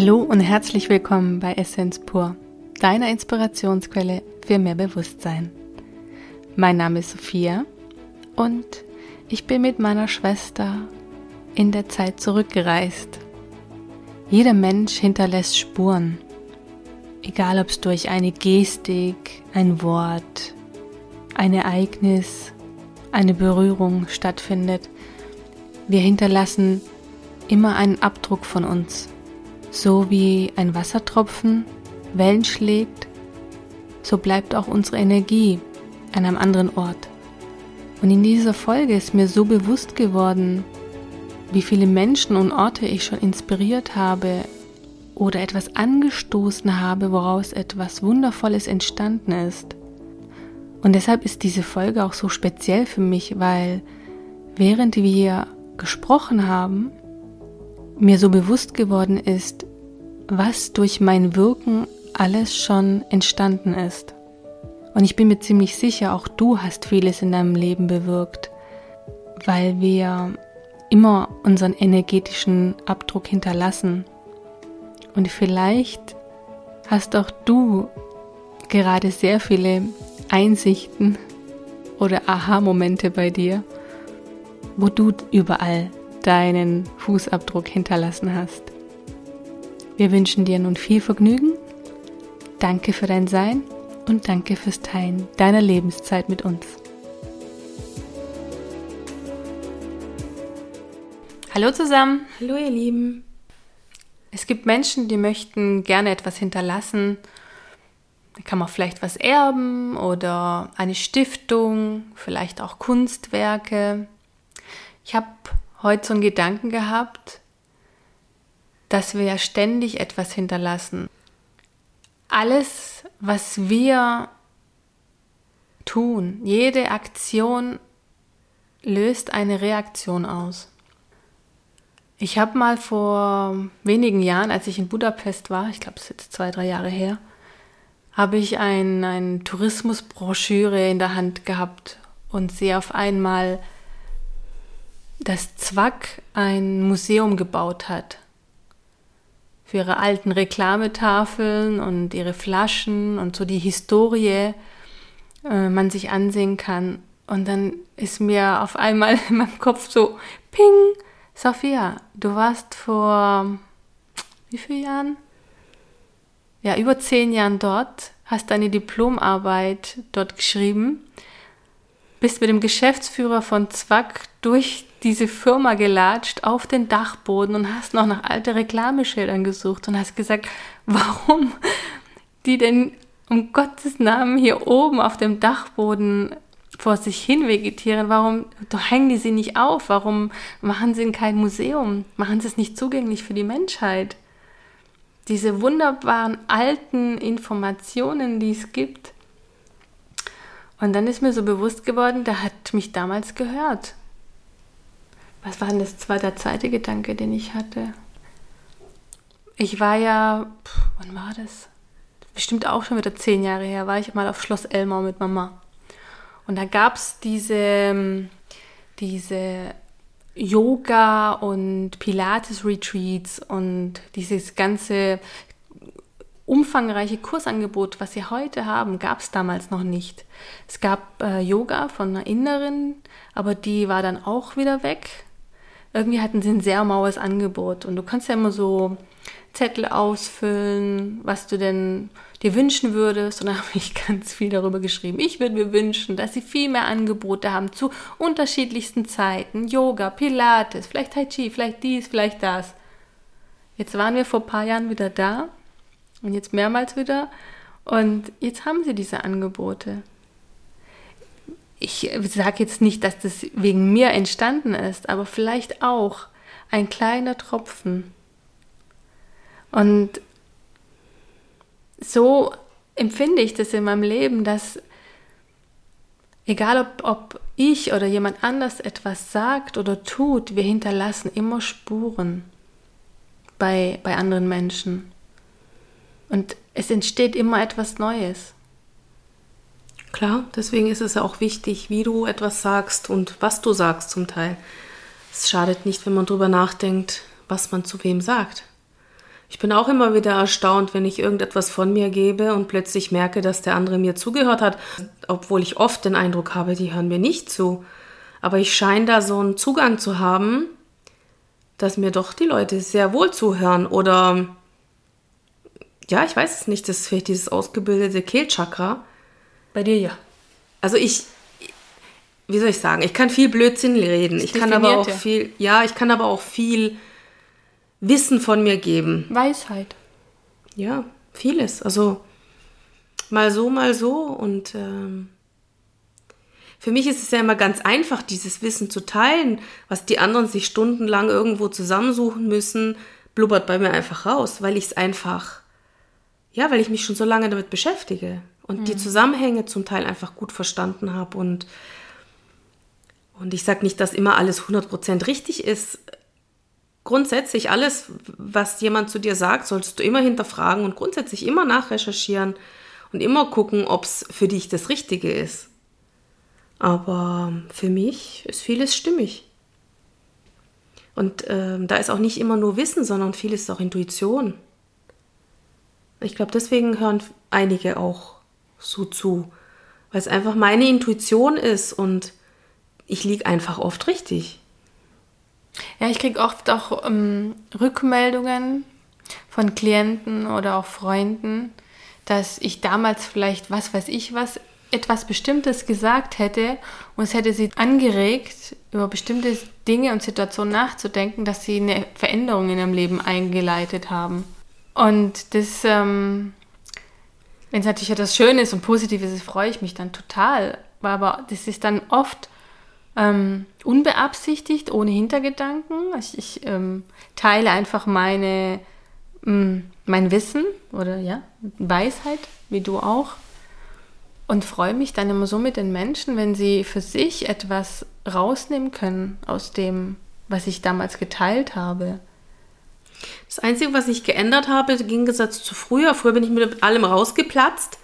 Hallo und herzlich willkommen bei Essenz pur, deiner Inspirationsquelle für mehr Bewusstsein. Mein Name ist Sophia und ich bin mit meiner Schwester in der Zeit zurückgereist. Jeder Mensch hinterlässt Spuren, egal ob es durch eine Gestik, ein Wort, ein Ereignis, eine Berührung stattfindet. Wir hinterlassen immer einen Abdruck von uns so wie ein Wassertropfen Wellen schlägt, so bleibt auch unsere Energie an einem anderen Ort. Und in dieser Folge ist mir so bewusst geworden, wie viele Menschen und Orte ich schon inspiriert habe oder etwas angestoßen habe, woraus etwas Wundervolles entstanden ist. Und deshalb ist diese Folge auch so speziell für mich, weil während wir gesprochen haben, mir so bewusst geworden ist, was durch mein Wirken alles schon entstanden ist. Und ich bin mir ziemlich sicher, auch du hast vieles in deinem Leben bewirkt, weil wir immer unseren energetischen Abdruck hinterlassen. Und vielleicht hast auch du gerade sehr viele Einsichten oder Aha-Momente bei dir, wo du überall deinen Fußabdruck hinterlassen hast. Wir wünschen dir nun viel Vergnügen. Danke für dein Sein und danke fürs Teilen deiner Lebenszeit mit uns. Hallo zusammen. Hallo ihr Lieben. Es gibt Menschen, die möchten gerne etwas hinterlassen. Da kann man vielleicht was erben oder eine Stiftung, vielleicht auch Kunstwerke. Ich habe heute so einen Gedanken gehabt, dass wir ja ständig etwas hinterlassen. Alles, was wir tun, jede Aktion löst eine Reaktion aus. Ich habe mal vor wenigen Jahren, als ich in Budapest war, ich glaube, es ist jetzt zwei, drei Jahre her, habe ich eine ein Tourismusbroschüre in der Hand gehabt und sehe auf einmal dass Zwack ein Museum gebaut hat. Für ihre alten Reklametafeln und ihre Flaschen und so die Historie äh, man sich ansehen kann. Und dann ist mir auf einmal in meinem Kopf so, ping, Sophia, du warst vor wie vielen Jahren? Ja, über zehn Jahren dort, hast deine Diplomarbeit dort geschrieben, bist mit dem Geschäftsführer von Zwack durch diese Firma gelatscht auf den Dachboden und hast noch nach alte Reklameschildern gesucht und hast gesagt, warum die denn um Gottes Namen hier oben auf dem Dachboden vor sich hin vegetieren, warum hängen die sie nicht auf? Warum machen sie kein Museum? Machen sie es nicht zugänglich für die Menschheit? Diese wunderbaren alten Informationen, die es gibt. Und dann ist mir so bewusst geworden, der hat mich damals gehört was war denn das? Das war der zweite Gedanke, den ich hatte. Ich war ja, pff, wann war das? Bestimmt auch schon wieder zehn Jahre her, war ich mal auf Schloss Elmau mit Mama. Und da gab es diese, diese Yoga- und Pilates-Retreats und dieses ganze umfangreiche Kursangebot, was sie heute haben, gab es damals noch nicht. Es gab äh, Yoga von einer Inneren, aber die war dann auch wieder weg irgendwie hatten sie ein sehr maues Angebot. Und du kannst ja immer so Zettel ausfüllen, was du denn dir wünschen würdest. Und da habe ich ganz viel darüber geschrieben. Ich würde mir wünschen, dass sie viel mehr Angebote haben zu unterschiedlichsten Zeiten. Yoga, Pilates, vielleicht Tai Chi, vielleicht dies, vielleicht das. Jetzt waren wir vor ein paar Jahren wieder da und jetzt mehrmals wieder. Und jetzt haben sie diese Angebote ich sage jetzt nicht, dass das wegen mir entstanden ist, aber vielleicht auch ein kleiner Tropfen. Und so empfinde ich das in meinem Leben, dass egal ob, ob ich oder jemand anders etwas sagt oder tut, wir hinterlassen immer Spuren bei, bei anderen Menschen. Und es entsteht immer etwas Neues. Klar, deswegen ist es ja auch wichtig, wie du etwas sagst und was du sagst zum Teil. Es schadet nicht, wenn man darüber nachdenkt, was man zu wem sagt. Ich bin auch immer wieder erstaunt, wenn ich irgendetwas von mir gebe und plötzlich merke, dass der andere mir zugehört hat, obwohl ich oft den Eindruck habe, die hören mir nicht zu. Aber ich scheine da so einen Zugang zu haben, dass mir doch die Leute sehr wohl zuhören oder ja, ich weiß es nicht, das ist vielleicht dieses ausgebildete Kehlchakra. Bei dir ja. Also ich, wie soll ich sagen, ich kann viel Blödsinn reden. Ich kann aber auch viel, ja, ich kann aber auch viel Wissen von mir geben. Weisheit. Ja, vieles. Also mal so, mal so. Und ähm, für mich ist es ja immer ganz einfach, dieses Wissen zu teilen, was die anderen sich stundenlang irgendwo zusammensuchen müssen, blubbert bei mir einfach raus, weil ich es einfach, ja, weil ich mich schon so lange damit beschäftige und mhm. die Zusammenhänge zum Teil einfach gut verstanden habe und und ich sage nicht, dass immer alles 100% richtig ist, grundsätzlich alles, was jemand zu dir sagt, solltest du immer hinterfragen und grundsätzlich immer nachrecherchieren und immer gucken, ob es für dich das Richtige ist. Aber für mich ist vieles stimmig. Und ähm, da ist auch nicht immer nur Wissen, sondern vieles ist auch Intuition. Ich glaube, deswegen hören einige auch so zu, weil es einfach meine Intuition ist und ich liege einfach oft richtig. Ja, ich kriege oft auch ähm, Rückmeldungen von Klienten oder auch Freunden, dass ich damals vielleicht, was weiß ich was, etwas Bestimmtes gesagt hätte und es hätte sie angeregt, über bestimmte Dinge und Situationen nachzudenken, dass sie eine Veränderung in ihrem Leben eingeleitet haben. Und das, ähm, wenn es natürlich etwas Schönes und Positives ist, freue ich mich dann total. Aber das ist dann oft ähm, unbeabsichtigt, ohne Hintergedanken. Ich, ich ähm, teile einfach meine, mh, mm, mein Wissen oder ja, Weisheit, wie du auch. Und freue mich dann immer so mit den Menschen, wenn sie für sich etwas rausnehmen können aus dem, was ich damals geteilt habe. Das Einzige, was ich geändert habe, im Gegensatz zu früher, früher bin ich mit allem rausgeplatzt.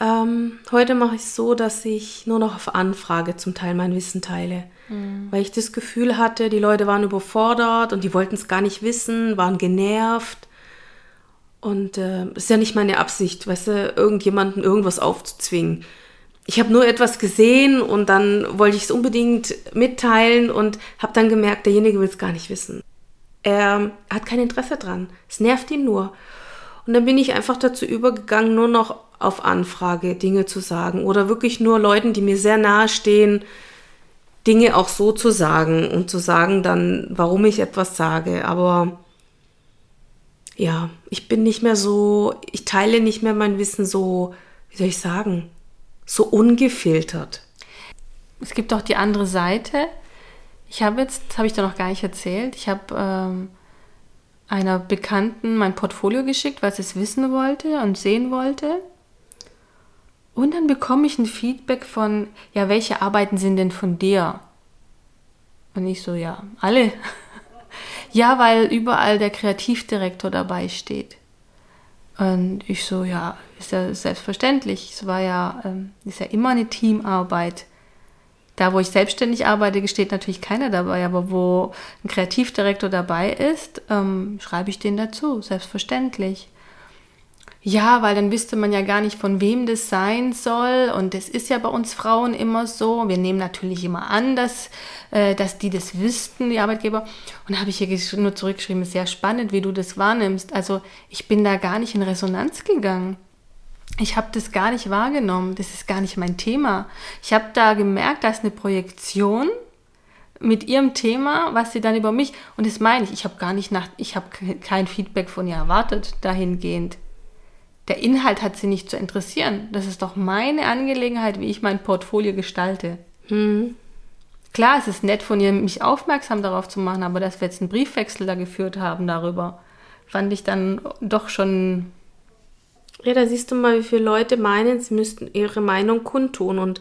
Ähm, heute mache ich es so, dass ich nur noch auf Anfrage zum Teil mein Wissen teile. Mhm. Weil ich das Gefühl hatte, die Leute waren überfordert und die wollten es gar nicht wissen, waren genervt. Und äh, ist ja nicht meine Absicht, weißt du, irgendjemanden irgendwas aufzuzwingen. Ich habe nur etwas gesehen und dann wollte ich es unbedingt mitteilen und habe dann gemerkt, derjenige will es gar nicht wissen. Er hat kein Interesse dran. Es nervt ihn nur. Und dann bin ich einfach dazu übergegangen, nur noch auf Anfrage Dinge zu sagen oder wirklich nur Leuten, die mir sehr nahe stehen, Dinge auch so zu sagen und zu sagen dann, warum ich etwas sage. Aber ja, ich bin nicht mehr so, ich teile nicht mehr mein Wissen so, wie soll ich sagen, so ungefiltert. Es gibt auch die andere Seite. Ich habe jetzt, habe ich da noch gar nicht erzählt, ich habe ähm, einer Bekannten mein Portfolio geschickt, weil sie es wissen wollte und sehen wollte. Und dann bekomme ich ein Feedback von, ja, welche Arbeiten sind denn von dir? Und ich so, ja, alle. ja, weil überall der Kreativdirektor dabei steht. Und ich so, ja, ist ja selbstverständlich. Es war ja, ähm, ist ja immer eine Teamarbeit. Da, wo ich selbstständig arbeite, steht natürlich keiner dabei, aber wo ein Kreativdirektor dabei ist, ähm, schreibe ich den dazu, selbstverständlich. Ja, weil dann wüsste man ja gar nicht, von wem das sein soll. Und das ist ja bei uns Frauen immer so. Wir nehmen natürlich immer an, dass, äh, dass die das wüssten, die Arbeitgeber. Und da habe ich hier nur zurückgeschrieben, sehr spannend, wie du das wahrnimmst. Also ich bin da gar nicht in Resonanz gegangen. Ich habe das gar nicht wahrgenommen. Das ist gar nicht mein Thema. Ich habe da gemerkt, da ist eine Projektion mit ihrem Thema, was sie dann über mich, und das meine ich, ich habe gar nicht nach, ich habe kein Feedback von ihr erwartet dahingehend der Inhalt hat sie nicht zu interessieren. Das ist doch meine Angelegenheit, wie ich mein Portfolio gestalte. Hm. Klar, es ist nett von ihr, mich aufmerksam darauf zu machen, aber dass wir jetzt einen Briefwechsel da geführt haben darüber, fand ich dann doch schon. Ja, da siehst du mal, wie viele Leute meinen, sie müssten ihre Meinung kundtun. Und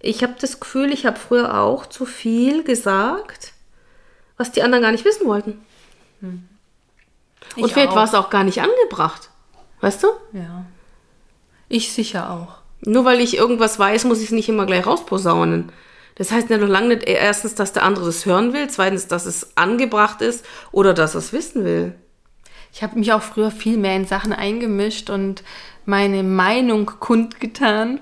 ich habe das Gefühl, ich habe früher auch zu viel gesagt, was die anderen gar nicht wissen wollten. Hm. Und vielleicht war es auch gar nicht angebracht. Weißt du? Ja. Ich sicher auch. Nur weil ich irgendwas weiß, muss ich es nicht immer gleich rausposaunen. Das heißt ja noch lange nicht erstens, dass der andere das hören will, zweitens, dass es angebracht ist oder dass er es wissen will. Ich habe mich auch früher viel mehr in Sachen eingemischt und meine Meinung kundgetan.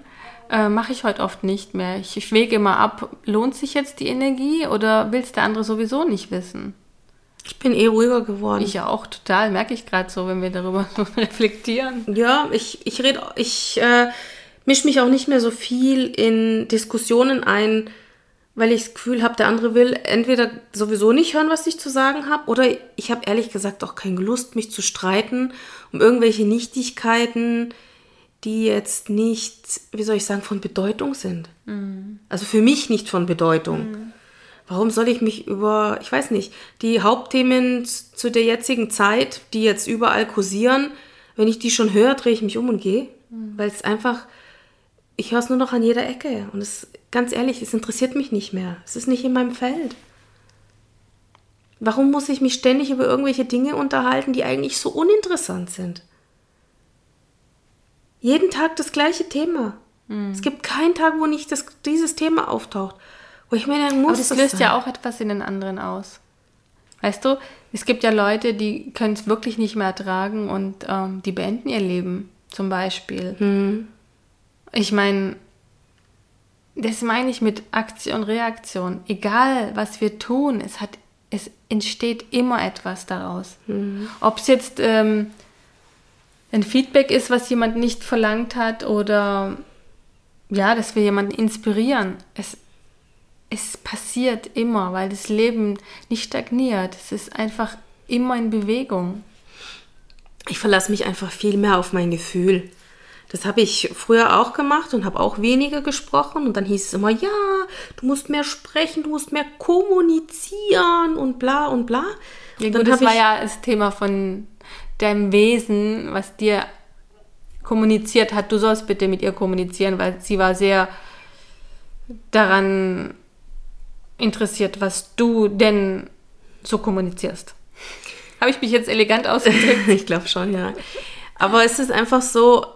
Äh, Mache ich heute oft nicht mehr. Ich, ich wege immer ab, lohnt sich jetzt die Energie oder will es der andere sowieso nicht wissen? Ich bin eh ruhiger geworden. Ich ja auch total, merke ich gerade so, wenn wir darüber reflektieren. Ja, ich, ich rede, ich äh, mische mich auch nicht mehr so viel in Diskussionen ein, weil ich das Gefühl habe, der andere will entweder sowieso nicht hören, was ich zu sagen habe, oder ich habe ehrlich gesagt auch keine Lust, mich zu streiten um irgendwelche Nichtigkeiten, die jetzt nicht, wie soll ich sagen, von Bedeutung sind. Also für mich nicht von Bedeutung. Warum soll ich mich über, ich weiß nicht, die Hauptthemen zu der jetzigen Zeit, die jetzt überall kursieren, wenn ich die schon höre, drehe ich mich um und gehe, weil es einfach, ich höre es nur noch an jeder Ecke und es, ganz ehrlich, es interessiert mich nicht mehr. Es ist nicht in meinem Feld. Warum muss ich mich ständig über irgendwelche Dinge unterhalten, die eigentlich so uninteressant sind? Jeden Tag das gleiche Thema. Es gibt keinen Tag, wo nicht das, dieses Thema auftaucht. Wo ich mir dann muss Aber das löst ja auch etwas in den anderen aus. Weißt du, es gibt ja Leute, die können es wirklich nicht mehr ertragen und ähm, die beenden ihr Leben, zum Beispiel. Ich meine, das meine ich mit Aktion, Reaktion. Egal, was wir tun, es, hat, es entsteht immer etwas daraus. Ob es jetzt ähm, ein Feedback ist, was jemand nicht verlangt hat oder ja, dass wir jemanden inspirieren. Es, es passiert immer, weil das Leben nicht stagniert. Es ist einfach immer in Bewegung. ich verlasse mich einfach viel mehr auf mein Gefühl. Das habe ich früher auch gemacht und habe auch weniger gesprochen. Und dann hieß es immer, ja, du musst mehr sprechen, du musst mehr kommunizieren und bla und bla. Ja, Und gut, das war ja das Thema von deinem Wesen, was dir kommuniziert hat. Du sollst bitte mit ihr kommunizieren, weil sie war sehr daran interessiert, was du denn so kommunizierst. Habe ich mich jetzt elegant ausgedrückt? ich glaube schon, ja. Aber es ist einfach so,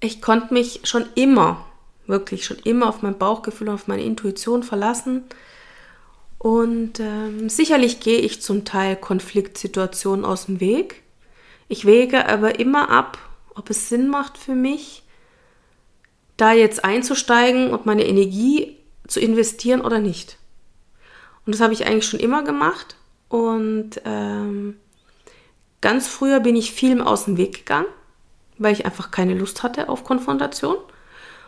ich konnte mich schon immer, wirklich schon immer auf mein Bauchgefühl und auf meine Intuition verlassen. Und ähm, sicherlich gehe ich zum Teil Konfliktsituationen aus dem Weg. Ich wäge aber immer ab, ob es Sinn macht für mich, da jetzt einzusteigen und meine Energie zu investieren oder nicht. Und das habe ich eigentlich schon immer gemacht. Und ähm, ganz früher bin ich viel aus dem Weg gegangen, weil ich einfach keine Lust hatte auf Konfrontation.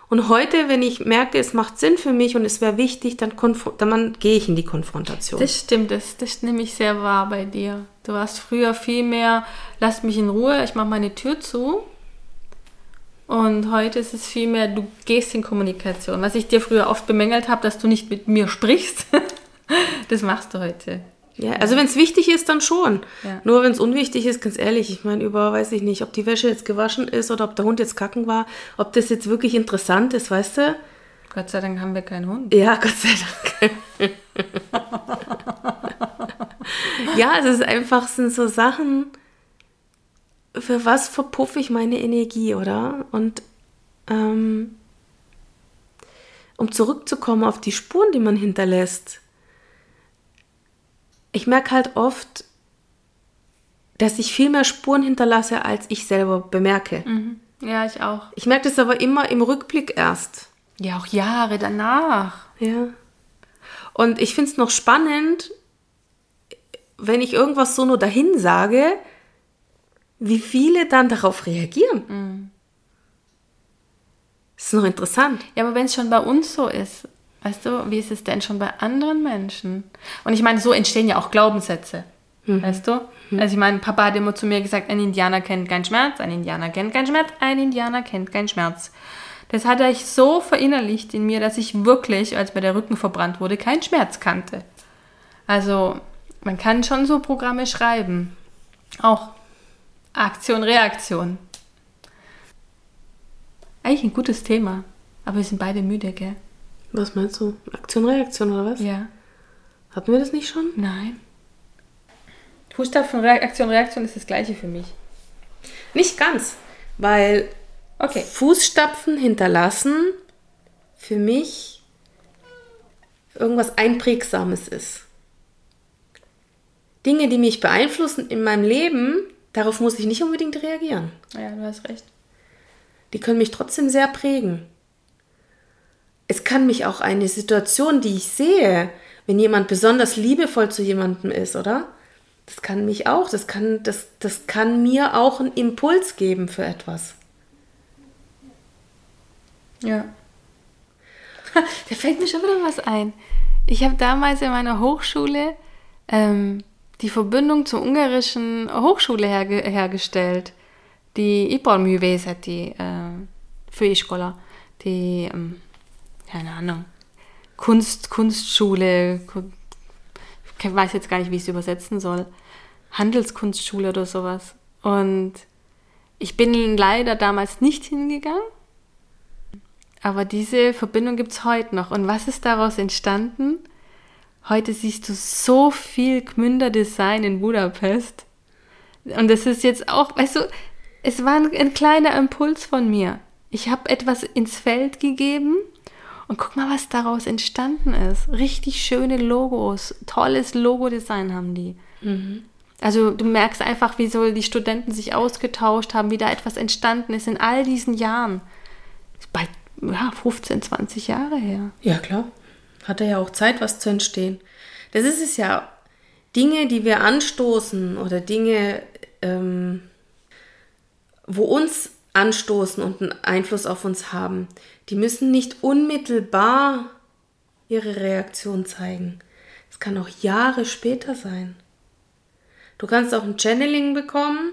Und heute, wenn ich merke, es macht Sinn für mich und es wäre wichtig, dann, dann gehe ich in die Konfrontation. Das stimmt, das, das nehme ich sehr wahr bei dir. Du warst früher viel mehr, lass mich in Ruhe, ich mache meine Tür zu. Und heute ist es viel mehr, du gehst in Kommunikation. Was ich dir früher oft bemängelt habe, dass du nicht mit mir sprichst, das machst du heute. Ja, also wenn es wichtig ist, dann schon. Ja. Nur wenn es unwichtig ist, ganz ehrlich, ich meine, über, weiß ich nicht, ob die Wäsche jetzt gewaschen ist oder ob der Hund jetzt kacken war, ob das jetzt wirklich interessant ist, weißt du? Gott sei Dank haben wir keinen Hund. Ja, Gott sei Dank. ja, es ist einfach, sind so Sachen, für was verpuffe ich meine Energie, oder? Und ähm, um zurückzukommen auf die Spuren, die man hinterlässt, ich merke halt oft, dass ich viel mehr Spuren hinterlasse, als ich selber bemerke. Ja, ich auch. Ich merke das aber immer im Rückblick erst. Ja, auch Jahre danach. Ja. Und ich finde es noch spannend, wenn ich irgendwas so nur dahin sage, wie viele dann darauf reagieren. Das ist noch interessant. Ja, aber wenn es schon bei uns so ist, weißt du, wie ist es denn schon bei anderen Menschen? Und ich meine, so entstehen ja auch Glaubenssätze. Weißt du? Also ich meine, Papa hat immer zu mir gesagt, ein Indianer kennt keinen Schmerz, ein Indianer kennt keinen Schmerz, ein Indianer kennt keinen Schmerz. Das hat er so verinnerlicht in mir, dass ich wirklich, als mir der Rücken verbrannt wurde, keinen Schmerz kannte. Also man kann schon so Programme schreiben. Auch Aktion, Reaktion. Eigentlich ein gutes Thema. Aber wir sind beide müde, gell? Was meinst du? Aktion, Reaktion oder was? Ja. Hatten wir das nicht schon? Nein. Fußstapfen, Reaktion, Reaktion ist das gleiche für mich. Nicht ganz, weil Okay. Fußstapfen hinterlassen für mich irgendwas Einprägsames ist. Dinge, die mich beeinflussen in meinem Leben, darauf muss ich nicht unbedingt reagieren. Ja, du hast recht. Die können mich trotzdem sehr prägen. Es kann mich auch eine Situation, die ich sehe, wenn jemand besonders liebevoll zu jemandem ist, oder? Das kann mich auch, das kann, das, das kann mir auch einen Impuls geben für etwas. Ja. da fällt mir schon wieder was ein. Ich habe damals in meiner Hochschule ähm, die Verbindung zur ungarischen Hochschule herge hergestellt. Die Iparművészeti äh, Főiskola, die, ähm, keine Ahnung, Kunst, Kunstschule, ich weiß jetzt gar nicht, wie ich es übersetzen soll, Handelskunstschule oder sowas. Und ich bin leider damals nicht hingegangen, aber diese Verbindung gibt es heute noch. Und was ist daraus entstanden? Heute siehst du so viel Gmünder-Design in Budapest. Und das ist jetzt auch, weißt du, es war ein, ein kleiner Impuls von mir. Ich habe etwas ins Feld gegeben und guck mal, was daraus entstanden ist. Richtig schöne Logos, tolles Logo-Design haben die. Mhm. Also du merkst einfach, wie so die Studenten sich ausgetauscht haben, wie da etwas entstanden ist in all diesen Jahren. Bald ja, 15, 20 Jahre her. Ja, klar. Hatte ja auch Zeit, was zu entstehen. Das ist es ja. Dinge, die wir anstoßen oder Dinge, ähm, wo uns anstoßen und einen Einfluss auf uns haben, die müssen nicht unmittelbar ihre Reaktion zeigen. Es kann auch Jahre später sein. Du kannst auch ein Channeling bekommen,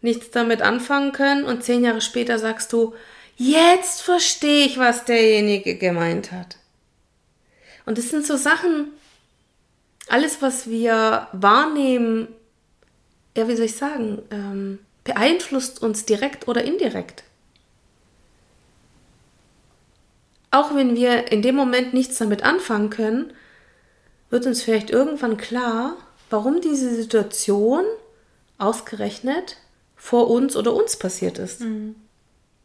nichts damit anfangen können und zehn Jahre später sagst du, jetzt verstehe ich, was derjenige gemeint hat. Und das sind so Sachen, alles, was wir wahrnehmen, ja, wie soll ich sagen, ähm, beeinflusst uns direkt oder indirekt. Auch wenn wir in dem Moment nichts damit anfangen können, wird uns vielleicht irgendwann klar, warum diese Situation ausgerechnet vor uns oder uns passiert ist. Mhm.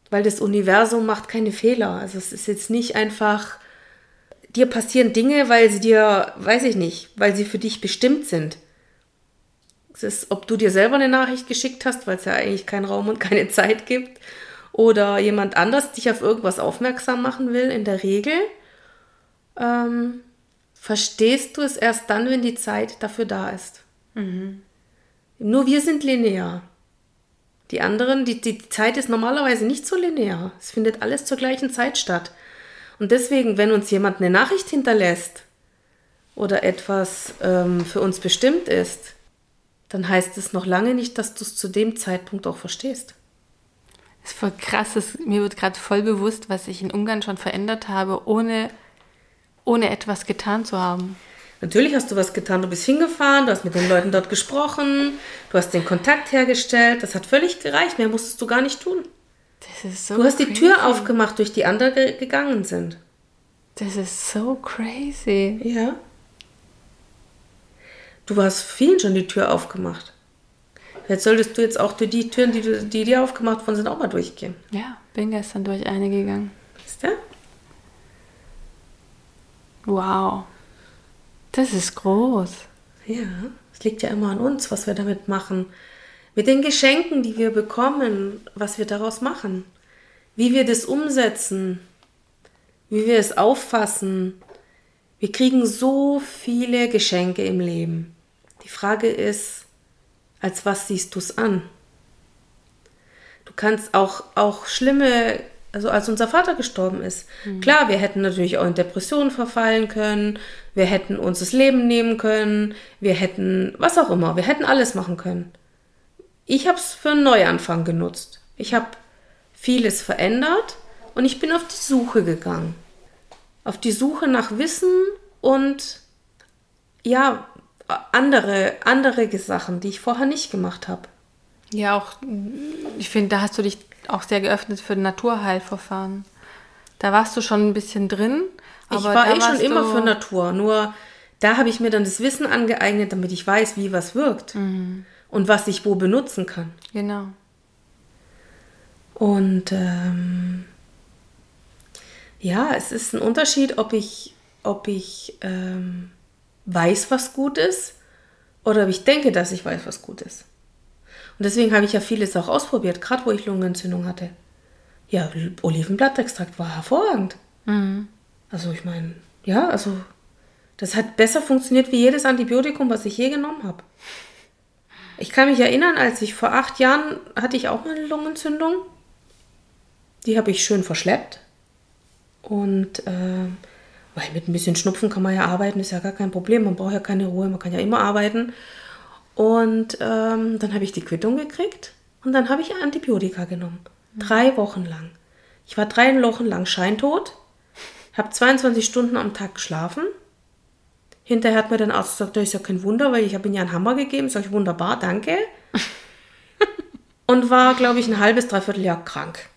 Weil das Universum macht keine Fehler. Also es ist jetzt nicht einfach, dir passieren Dinge, weil sie dir, weiß ich nicht, weil sie für dich bestimmt sind. Es ist, ob du dir selber eine Nachricht geschickt hast, weil es ja eigentlich keinen Raum und keine Zeit gibt, oder jemand anders dich auf irgendwas aufmerksam machen will, in der Regel ähm, verstehst du es erst dann, wenn die Zeit dafür da ist. Mhm. Nur wir sind linear. Die anderen, die, die Zeit ist normalerweise nicht so linear. Es findet alles zur gleichen Zeit statt. Und deswegen, wenn uns jemand eine Nachricht hinterlässt oder etwas ähm, für uns bestimmt ist, dann heißt es noch lange nicht, dass du es zu dem Zeitpunkt auch verstehst. Das ist voll krass. Das, mir wird gerade voll bewusst, was ich in Ungarn schon verändert habe, ohne, ohne etwas getan zu haben. Natürlich hast du was getan. Du bist hingefahren, du hast mit den Leuten dort gesprochen, du hast den Kontakt hergestellt. Das hat völlig gereicht. Mehr musstest du gar nicht tun. Das ist so du hast crazy. die Tür aufgemacht, durch die andere gegangen sind. Das ist so crazy. Ja. Du hast vielen schon die Tür aufgemacht. Jetzt solltest du jetzt auch durch die Türen, die, die dir aufgemacht worden sind, auch mal durchgehen. Ja, bin gestern durch eine gegangen. Ist der? Wow. Das ist groß. Ja, es liegt ja immer an uns, was wir damit machen. Mit den Geschenken, die wir bekommen, was wir daraus machen. Wie wir das umsetzen. Wie wir es auffassen. Wir kriegen so viele Geschenke im Leben. Die Frage ist, als was siehst du es an? Du kannst auch, auch schlimme, also als unser Vater gestorben ist, mhm. klar, wir hätten natürlich auch in Depressionen verfallen können, wir hätten uns das Leben nehmen können, wir hätten was auch immer, wir hätten alles machen können. Ich habe es für einen Neuanfang genutzt. Ich habe vieles verändert und ich bin auf die Suche gegangen. Auf die Suche nach Wissen und ja, andere, andere Sachen, die ich vorher nicht gemacht habe. Ja, auch, ich finde, da hast du dich auch sehr geöffnet für Naturheilverfahren. Da warst du schon ein bisschen drin. ich war eh schon immer für Natur, nur da habe ich mir dann das Wissen angeeignet, damit ich weiß, wie was wirkt mhm. und was ich wo benutzen kann. Genau. Und ähm, ja, es ist ein Unterschied, ob ich, ob ich ähm, weiß, was gut ist oder ob ich denke, dass ich weiß, was gut ist. Und deswegen habe ich ja vieles auch ausprobiert, gerade wo ich Lungenentzündung hatte. Ja, Olivenblattextrakt war hervorragend. Mhm. Also ich meine, ja, also das hat besser funktioniert wie jedes Antibiotikum, was ich je genommen habe. Ich kann mich erinnern, als ich vor acht Jahren hatte ich auch mal eine Lungenentzündung. Die habe ich schön verschleppt. Und äh, weil mit ein bisschen Schnupfen kann man ja arbeiten, ist ja gar kein Problem. Man braucht ja keine Ruhe, man kann ja immer arbeiten. Und ähm, dann habe ich die Quittung gekriegt und dann habe ich Antibiotika genommen. Drei Wochen lang. Ich war drei Wochen lang scheintot, habe 22 Stunden am Tag geschlafen. Hinterher hat mir der Arzt gesagt, das ist ja kein Wunder, weil ich habe ihm ja einen Hammer gegeben. Sag ich, wunderbar, danke. und war, glaube ich, ein halbes, dreiviertel Jahr krank.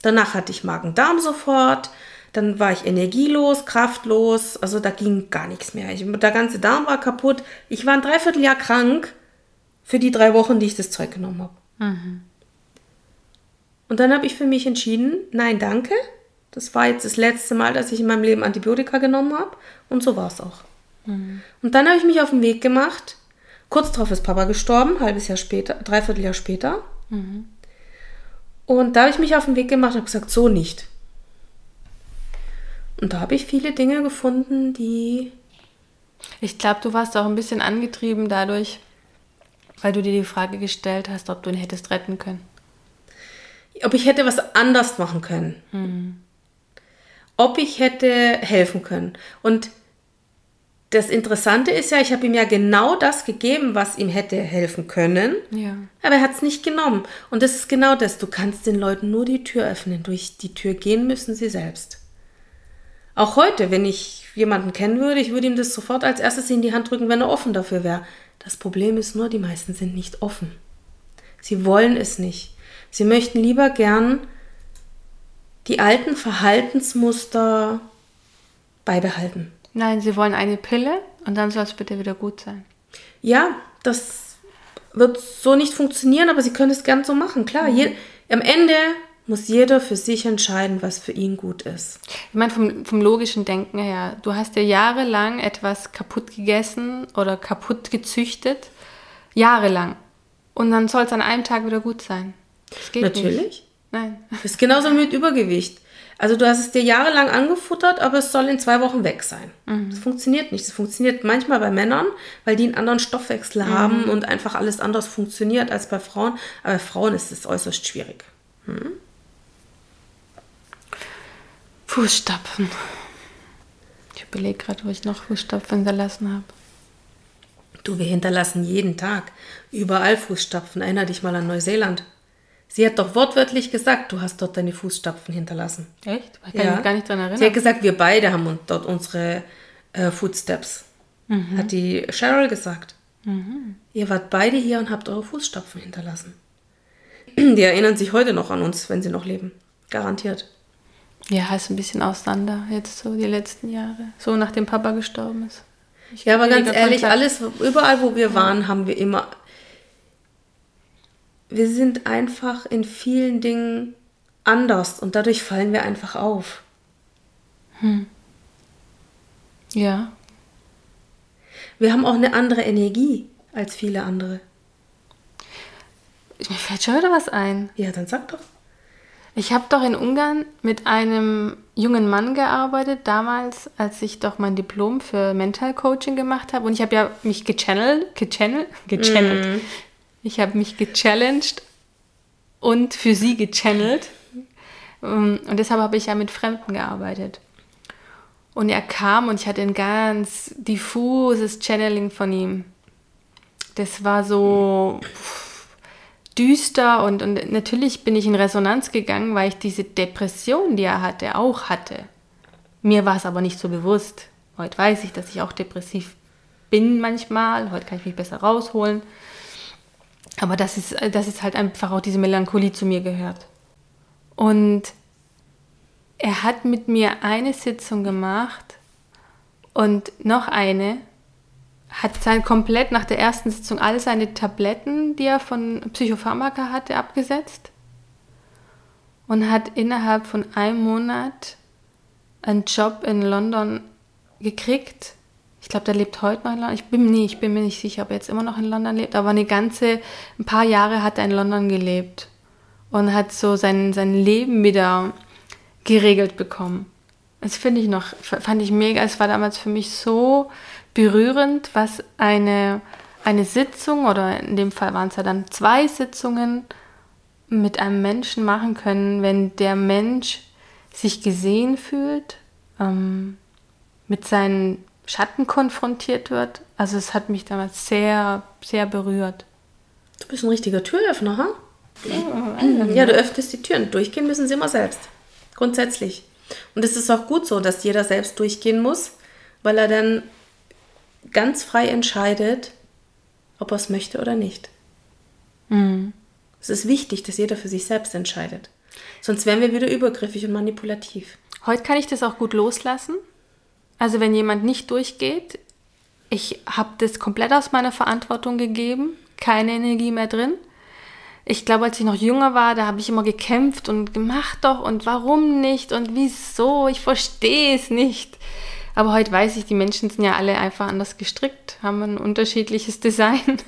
Danach hatte ich Magen-Darm sofort. Dann war ich energielos, kraftlos. Also da ging gar nichts mehr. Ich, der ganze Darm war kaputt. Ich war ein Dreivierteljahr krank für die drei Wochen, die ich das Zeug genommen habe. Und dann habe ich für mich entschieden, nein, danke. Das war jetzt das letzte Mal, dass ich in meinem Leben Antibiotika genommen habe. Und so war es auch. Und dann habe ich mich auf den Weg gemacht. Kurz darauf ist Papa gestorben, halbes Jahr später, dreiviertel Jahr später. Und da habe ich mich auf den Weg gemacht und habe gesagt, so nicht. Und da habe ich viele Dinge gefunden, die. Ich glaube, du warst auch ein bisschen angetrieben dadurch, weil du dir die Frage gestellt hast, ob du ihn hättest retten können. Ob ich hätte was anders machen können. Ob ich hätte helfen können. Und das Interessante ist ja, ich habe ihm ja genau das gegeben, was ihm hätte helfen können. Ja. Aber er hat es nicht genommen. Und das ist genau das. Du kannst den Leuten nur die Tür öffnen. Durch die Tür gehen müssen sie selbst. Auch heute, wenn ich jemanden kennen würde, ich würde ihm das sofort als erstes in die Hand drücken, wenn er offen dafür wäre. Das Problem ist nur, die meisten sind nicht offen. Sie wollen es nicht. Sie möchten lieber gern die alten Verhaltensmuster beibehalten. Nein, sie wollen eine Pille und dann soll es bitte wieder gut sein. Ja, das wird so nicht funktionieren, aber sie können es gern so machen. Klar, je, am Ende muss jeder für sich entscheiden, was für ihn gut ist. Ich meine, vom, vom logischen Denken her, du hast ja jahrelang etwas kaputt gegessen oder kaputt gezüchtet. Jahrelang. Und dann soll es an einem Tag wieder gut sein. Das geht nicht. Natürlich. Nein. Das ist genauso mit Übergewicht. Also du hast es dir jahrelang angefuttert, aber es soll in zwei Wochen weg sein. Das funktioniert nicht. Das funktioniert manchmal bei Männern, weil die einen anderen Stoffwechsel haben und einfach alles anders funktioniert als bei Frauen. Aber bei Frauen ist es äußerst schwierig. Fußstapfen. Ich überlege gerade, wo ich noch Fußstapfen hinterlassen habe. Du, wir hinterlassen jeden Tag überall Fußstapfen. Erinner dich mal an Neuseeland. Sie hat doch wortwörtlich gesagt, du hast dort deine Fußstapfen hinterlassen. Echt? Ich kann mich gar nicht dran erinnern. Sie hat gesagt, wir beide haben dort unsere äh, Footsteps. Hat die Cheryl gesagt. Ihr wart beide hier und habt eure Fußstapfen hinterlassen. Die erinnern sich heute noch an uns, wenn sie noch leben. Garantiert. Ja, ist ein bisschen auseinander jetzt so die letzten Jahre. So nachdem Papa gestorben ist. Ich Ja, aber ganz ehrlich, Kontakt. alles, überall wo wir waren, haben wir immer. Wir sind einfach in vielen Dingen anders und dadurch fallen wir einfach auf. Ja. Wir haben auch eine andere Energie als viele andere. Mir fällt schon wieder was ein. Ja, dann sag doch. Ich habe doch in Ungarn mit einem jungen Mann gearbeitet, damals, als ich doch mein Diplom für Mental Coaching gemacht habe. Und ich habe ja mich gechannelt, gechannelt, gechannelt. Ich habe mich gechallenged und für sie gechannelt. Ähm, Und deshalb habe ich ja mit Fremden gearbeitet. Und er kam und ich hatte ein ganz diffuses Channeling von ihm. Das war so düster und, und natürlich bin ich in Resonanz gegangen, weil ich diese Depression, die er hatte, auch hatte. Mir war es aber nicht so bewusst. Heute weiß ich, dass ich auch depressiv bin manchmal. Heute kann ich mich besser rausholen. Aber das ist, das ist halt einfach auch diese Melancholie zu mir gehört. Und er hat mit mir eine Sitzung gemacht und noch eine, hat sein komplett nach der ersten Sitzung all seine Tabletten, die er von Psychopharmaka hatte, abgesetzt und hat innerhalb von einem Monat einen Job in London gekriegt Ich glaube, der lebt heute noch in London. Ich bin, nee, ich bin mir nicht sicher, ob er jetzt immer noch in London lebt, aber eine ganze, ein paar Jahre hat er in London gelebt und hat so sein, sein Leben wieder geregelt bekommen. Das finde ich noch, fand ich mega. Es war damals für mich so berührend, was eine, eine Sitzung oder in dem Fall waren es ja dann zwei Sitzungen mit einem Menschen machen können, wenn der Mensch sich gesehen fühlt, ähm, mit seinen Schatten konfrontiert wird. Also es hat mich damals sehr, sehr berührt. Du bist ein richtiger Türöffner, ha? Ja, ja, du öffnest die Türen. Durchgehen müssen sie immer selbst. Grundsätzlich. Und es ist auch gut so, dass jeder selbst durchgehen muss, weil er dann ganz frei entscheidet, ob er es möchte oder nicht. Mhm. Es ist wichtig, dass jeder für sich selbst entscheidet. Sonst wären wir wieder übergriffig und manipulativ. Heute kann ich das auch gut loslassen. Also wenn jemand nicht durchgeht, ich habe das komplett aus meiner Verantwortung gegeben, keine Energie mehr drin. Ich glaube, als ich noch jünger war, da habe ich immer gekämpft und gemacht doch und warum nicht und wieso, ich verstehe es nicht. Aber heute weiß ich, die Menschen sind ja alle einfach anders gestrickt, haben ein unterschiedliches Design.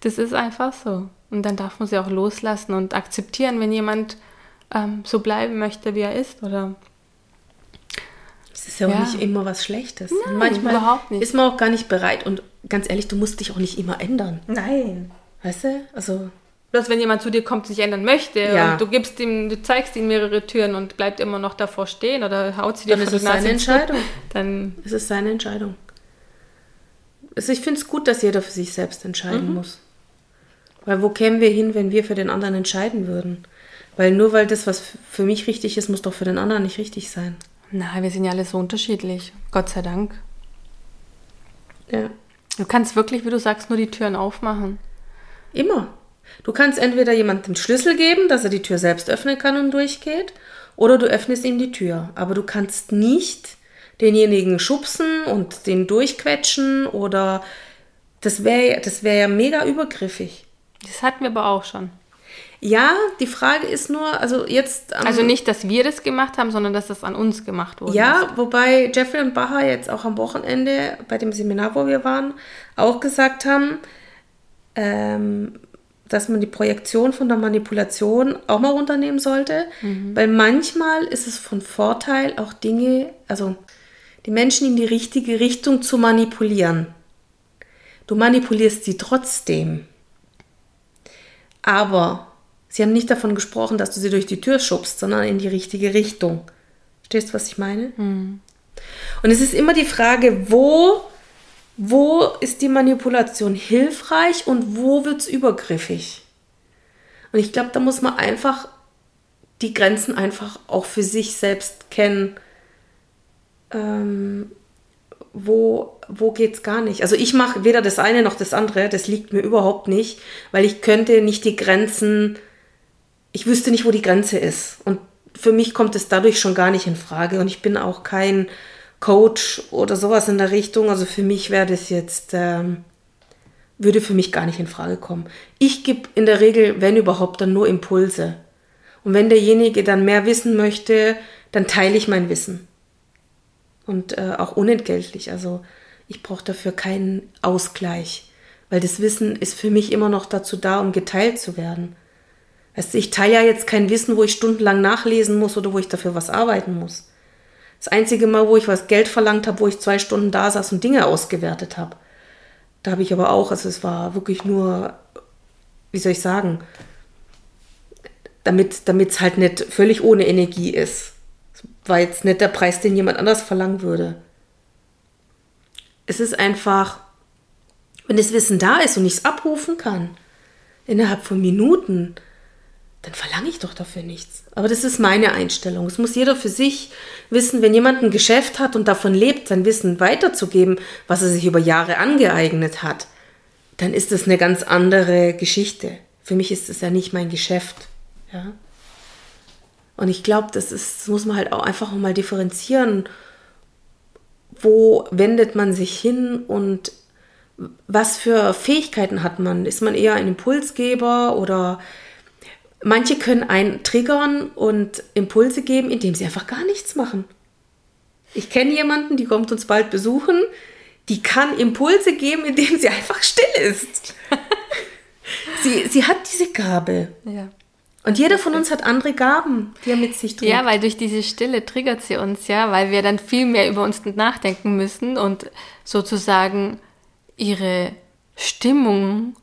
Das ist einfach so. Und dann darf man sie auch loslassen und akzeptieren, wenn jemand ähm, so bleiben möchte, wie er ist. Oder es ist ja, ja. auch nicht immer was Schlechtes. Nein, Manchmal überhaupt nicht. ist man auch gar nicht bereit. Und ganz ehrlich, du musst dich auch nicht immer ändern. Nein. Weißt du? Also. Bloß wenn jemand zu dir kommt, sich ändern möchte ja. und du gibst ihm, du zeigst ihm mehrere Türen und bleibt immer noch davor stehen oder haut sie dir dann ist es seine Entscheidung. Dann ist es seine Entscheidung. Also ich finde es gut, dass jeder für sich selbst entscheiden mhm. muss. Weil wo kämen wir hin, wenn wir für den anderen entscheiden würden? Weil nur weil das, was für mich richtig ist, muss doch für den anderen nicht richtig sein. Nein, wir sind ja alle so unterschiedlich. Gott sei Dank. Ja. Du kannst wirklich, wie du sagst, nur die Türen aufmachen. Immer. Du kannst entweder jemandem den Schlüssel geben, dass er die Tür selbst öffnen kann und durchgeht, oder du öffnest ihm die Tür. Aber du kannst nicht denjenigen schubsen und den durchquetschen oder das wäre das wär ja mega übergriffig. Das hatten wir aber auch schon. Ja, die Frage ist nur, also jetzt. Ähm, also nicht, dass wir das gemacht haben, sondern dass das an uns gemacht wurde. Ja, wobei Jeffrey und Baha jetzt auch am Wochenende bei dem Seminar, wo wir waren, auch gesagt haben, ähm, dass man die Projektion von der Manipulation auch mal runternehmen sollte, mhm. weil manchmal ist es von Vorteil, auch Dinge, also die Menschen in die richtige Richtung zu manipulieren. Du manipulierst sie trotzdem. Aber sie haben nicht davon gesprochen, dass du sie durch die Tür schubst, sondern in die richtige Richtung. Verstehst du, was ich meine? Mhm. Und es ist immer die Frage, wo, wo ist die Manipulation hilfreich und wo wird es übergriffig? Und ich glaube, da muss man einfach die Grenzen einfach auch für sich selbst kennen. Ähm, wo, wo es gar nicht. Also ich mache weder das eine noch das andere, das liegt mir überhaupt nicht, weil ich könnte nicht die Grenzen, ich wüsste nicht, wo die Grenze ist. Und für mich kommt es dadurch schon gar nicht in Frage. Und ich bin auch kein Coach oder sowas in der Richtung. Also für mich wäre das jetzt, ähm, würde für mich gar nicht in Frage kommen. Ich gebe in der Regel, wenn überhaupt, dann nur Impulse. Und wenn derjenige dann mehr wissen möchte, dann teile ich mein Wissen und äh, auch unentgeltlich. Also ich brauche dafür keinen Ausgleich, weil das Wissen ist für mich immer noch dazu da, um geteilt zu werden. Weißt du, ich teile ja jetzt kein Wissen, wo ich stundenlang nachlesen muss oder wo ich dafür was arbeiten muss. Das einzige Mal, wo ich was Geld verlangt habe, wo ich zwei Stunden da saß und Dinge ausgewertet habe. Da habe ich aber auch, also es war wirklich nur, wie soll ich sagen, damit es halt nicht völlig ohne Energie ist war jetzt nicht der Preis, den jemand anders verlangen würde. Es ist einfach, wenn das Wissen da ist und ich es abrufen kann, innerhalb von Minuten, dann verlange ich doch dafür nichts. Aber das ist meine Einstellung. Es muss jeder für sich wissen, wenn jemand ein Geschäft hat und davon lebt, sein Wissen weiterzugeben, was er sich über Jahre angeeignet hat, dann ist das eine ganz andere Geschichte. Für mich ist es ja nicht mein Geschäft. Ja? Und ich glaube, das, das muss man halt auch einfach mal differenzieren. Wo wendet man sich hin und was für Fähigkeiten hat man? Ist man eher ein Impulsgeber oder manche können einen triggern und Impulse geben, indem sie einfach gar nichts machen. Ich kenne jemanden, die kommt uns bald besuchen, die kann Impulse geben, indem sie einfach still ist. sie, sie hat diese Gabe. Ja. Und jeder von uns hat andere Gaben, die er mit sich trägt. Ja, weil durch diese Stille triggert sie uns ja, weil wir dann viel mehr über uns nachdenken müssen und sozusagen ihre Stimmung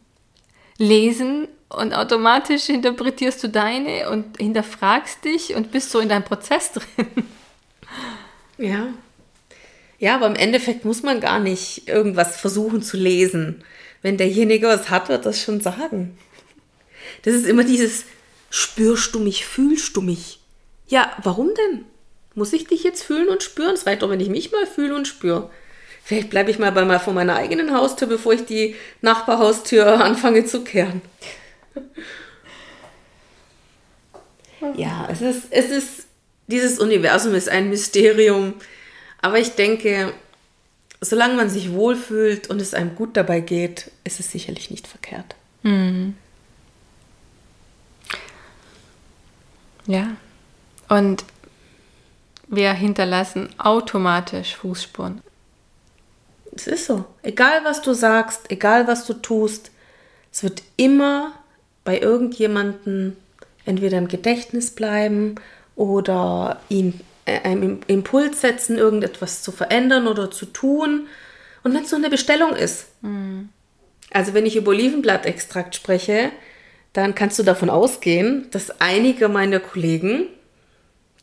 lesen und automatisch interpretierst du deine und hinterfragst dich und bist so in deinem Prozess drin. Ja. Ja, aber im Endeffekt muss man gar nicht irgendwas versuchen zu lesen. Wenn derjenige was hat, wird das schon sagen. Das ist immer dieses Spürst du mich, fühlst du mich? Ja, warum denn? Muss ich dich jetzt fühlen und spüren? Es reicht doch, wenn ich mich mal fühle und spüre. Vielleicht bleibe ich mal bei mal vor meiner eigenen Haustür, bevor ich die Nachbarhaustür anfange zu kehren. Ja, es ist, es ist, dieses Universum ist ein Mysterium. Aber ich denke, solange man sich wohlfühlt und es einem gut dabei geht, ist es sicherlich nicht verkehrt. Mhm. Ja. Und wir hinterlassen automatisch Fußspuren. Es ist so. Egal was du sagst, egal was du tust, es wird immer bei irgendjemandem entweder im Gedächtnis bleiben oder ihn äh, einem Impuls setzen, irgendetwas zu verändern oder zu tun. Und wenn es nur eine Bestellung ist. Mhm. Also wenn ich über Olivenblattextrakt spreche, dann kannst du davon ausgehen, dass einige meiner Kollegen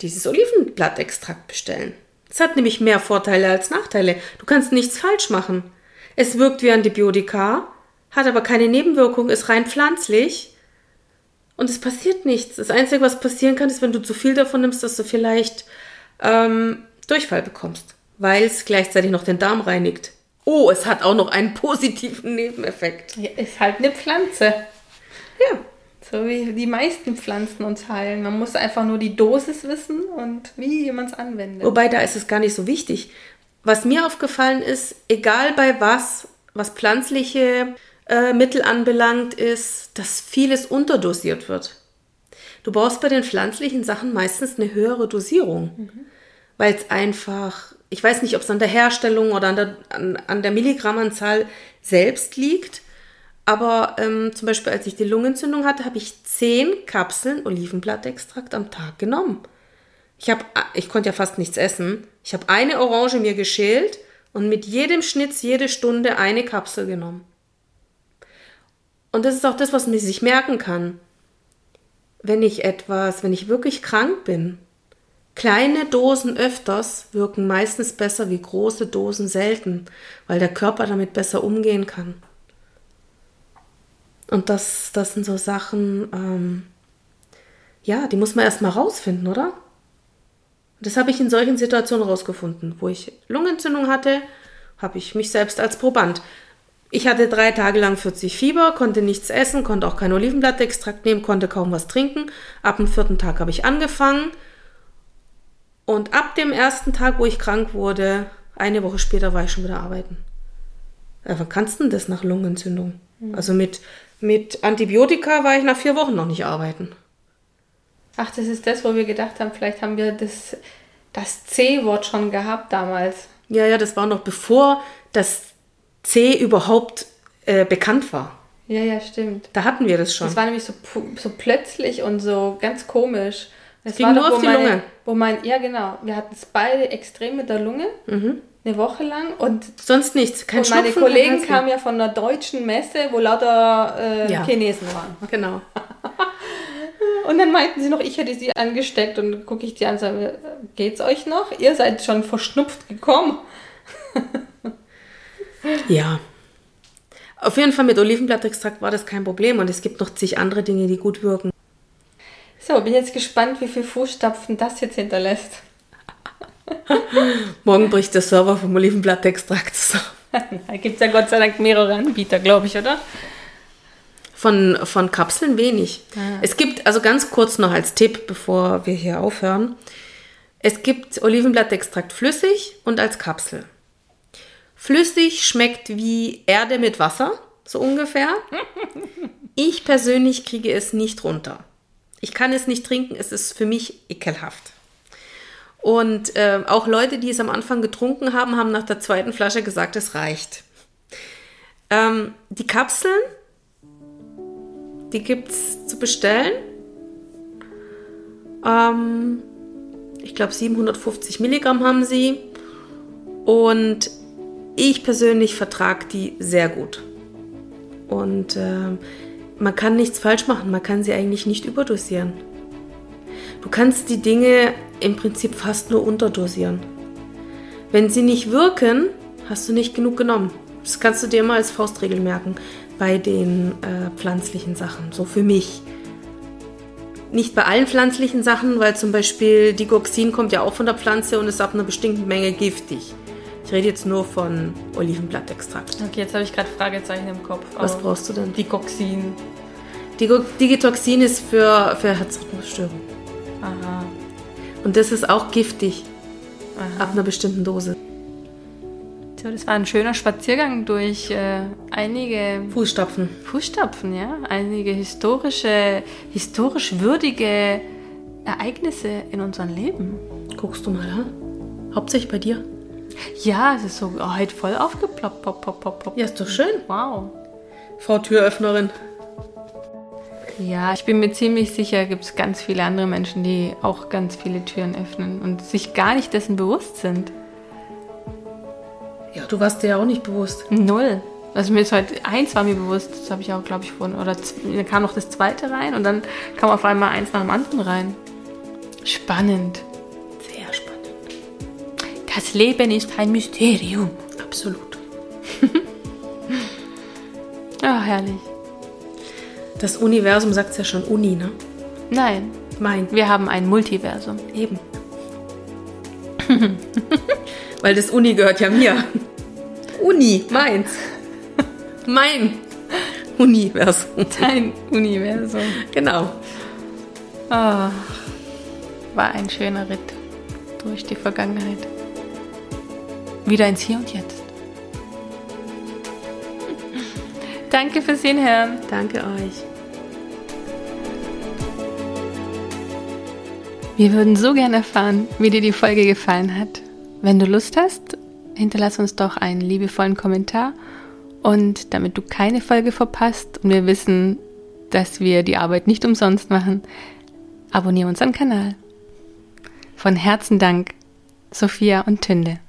dieses Olivenblattextrakt bestellen. Es hat nämlich mehr Vorteile als Nachteile. Du kannst nichts falsch machen. Es wirkt wie Antibiotika, hat aber keine Nebenwirkung, ist rein pflanzlich und es passiert nichts. Das Einzige, was passieren kann, ist, wenn du zu viel davon nimmst, dass du vielleicht ähm, Durchfall bekommst, weil es gleichzeitig noch den Darm reinigt. Oh, es hat auch noch einen positiven Nebeneffekt. Ja, ist halt eine Pflanze. Ja. So wie die meisten Pflanzen uns heilen. Man muss einfach nur die Dosis wissen und wie man es anwendet. Wobei, da ist es gar nicht so wichtig. Was mir aufgefallen ist, egal bei was, was pflanzliche äh, Mittel anbelangt, ist, dass vieles unterdosiert wird. Du brauchst bei den pflanzlichen Sachen meistens eine höhere Dosierung, mhm. weil es einfach, ich weiß nicht, ob es an der Herstellung oder an der, an, an der Milligrammanzahl selbst liegt, aber ähm, zum Beispiel, als ich die Lungenentzündung hatte, habe ich zehn Kapseln Olivenblattextrakt am Tag genommen. Ich, hab, ich konnte ja fast nichts essen. Ich habe eine Orange mir geschält und mit jedem Schnitz jede Stunde eine Kapsel genommen. Und das ist auch das, was man sich merken kann. Wenn ich etwas, wenn ich wirklich krank bin, kleine Dosen öfters wirken meistens besser wie große Dosen selten, weil der Körper damit besser umgehen kann. Und das, das sind so Sachen, ähm, ja, die muss man erstmal rausfinden, oder? Das habe ich in solchen Situationen rausgefunden, wo ich Lungenentzündung hatte, habe ich mich selbst als Proband. Ich hatte drei Tage lang 40 Fieber, konnte nichts essen, konnte auch kein Olivenblattextrakt nehmen, konnte kaum was trinken. Ab dem vierten Tag habe ich angefangen. Und ab dem ersten Tag, wo ich krank wurde, eine Woche später war ich schon wieder arbeiten. Ja, wann kannst du denn das nach Lungenentzündung? Mhm. Also mit mit Antibiotika war ich nach vier Wochen noch nicht arbeiten. Ach, das ist das, wo wir gedacht haben, vielleicht haben wir das, das C-Wort schon gehabt damals. Ja, ja, das war noch bevor das C überhaupt äh, bekannt war. Ja, ja, stimmt. Da hatten wir das schon. Das war nämlich so, so plötzlich und so ganz komisch. Das ging war nur doch, auf die meine, Lunge. Wo mein, ja, genau. Wir hatten es beide extrem mit der Lunge. Mhm eine Woche lang und sonst nichts. Kein und meine Kollegen kamen ja von einer deutschen Messe, wo lauter äh, ja. Chinesen waren. Genau. und dann meinten sie noch, ich hätte sie angesteckt und gucke ich die an und sage, geht's euch noch? Ihr seid schon verschnupft gekommen. ja. Auf jeden Fall mit Olivenblattextrakt war das kein Problem und es gibt noch zig andere Dinge, die gut wirken. So, bin jetzt gespannt, wie viele Fußstapfen das jetzt hinterlässt. Morgen bricht der Server vom Olivenblattextrakt zusammen. da gibt es ja Gott sei Dank mehrere Anbieter, glaube ich, oder? Von, von Kapseln wenig. Ah. Es gibt, also ganz kurz noch als Tipp, bevor wir hier aufhören. Es gibt Olivenblattextrakt flüssig und als Kapsel. Flüssig schmeckt wie Erde mit Wasser, so ungefähr. Ich persönlich kriege es nicht runter. Ich kann es nicht trinken, es ist für mich ekelhaft. Und äh, auch Leute, die es am Anfang getrunken haben, haben nach der zweiten Flasche gesagt, es reicht. Ähm, die Kapseln, die gibt es zu bestellen. Ähm, ich glaube 750 Milligramm haben sie. Und ich persönlich vertrage die sehr gut. Und äh, man kann nichts falsch machen, man kann sie eigentlich nicht überdosieren. Du kannst die Dinge im Prinzip fast nur unterdosieren. Wenn sie nicht wirken, hast du nicht genug genommen. Das kannst du dir mal als Faustregel merken bei den äh, pflanzlichen Sachen. So für mich. Nicht bei allen pflanzlichen Sachen, weil zum Beispiel Digoxin kommt ja auch von der Pflanze und ist ab einer bestimmten Menge giftig. Ich rede jetzt nur von Olivenblattextrakt. Okay, jetzt habe ich gerade Fragezeichen im Kopf. Was brauchst du denn? Digoxin. Digo Digitoxin ist für, für Herzrhythmusstörungen. Aha. Und das ist auch giftig Aha. ab einer bestimmten Dose. So, das war ein schöner Spaziergang durch äh, einige Fußstapfen. Fußstapfen, ja. Einige historische, historisch würdige Ereignisse in unserem Leben. Guckst du mal, ha? Hauptsächlich bei dir. Ja, es ist so oh, heute voll aufgeploppt. Pop, pop, pop, pop. Ja, ist doch schön. Wow. Frau Türöffnerin. Ja, ich bin mir ziemlich sicher, gibt es ganz viele andere Menschen, die auch ganz viele Türen öffnen und sich gar nicht dessen bewusst sind. Ja, du warst dir ja auch nicht bewusst. Null. Also mir ist heute eins war mir bewusst, das habe ich auch, glaube ich, vorhin. Oder dann kam noch das zweite rein und dann kam auf einmal eins nach dem anderen rein. Spannend. Das Leben ist ein Mysterium. Absolut. Ah, herrlich. Das Universum sagt ja schon Uni, ne? Nein, Mein. wir haben ein Multiversum. Eben. Weil das Uni gehört ja mir. Uni, meins. Mein Universum. Ein Universum. Genau. Ah, war ein schöner Ritt durch die Vergangenheit. Wieder ins Hier und Jetzt. Danke fürs Hinhören. Danke euch. Wir würden so gerne erfahren, wie dir die Folge gefallen hat. Wenn du Lust hast, hinterlass uns doch einen liebevollen Kommentar. Und damit du keine Folge verpasst und wir wissen, dass wir die Arbeit nicht umsonst machen, abonniere unseren Kanal. Von Herzen Dank, Sophia und Tünde.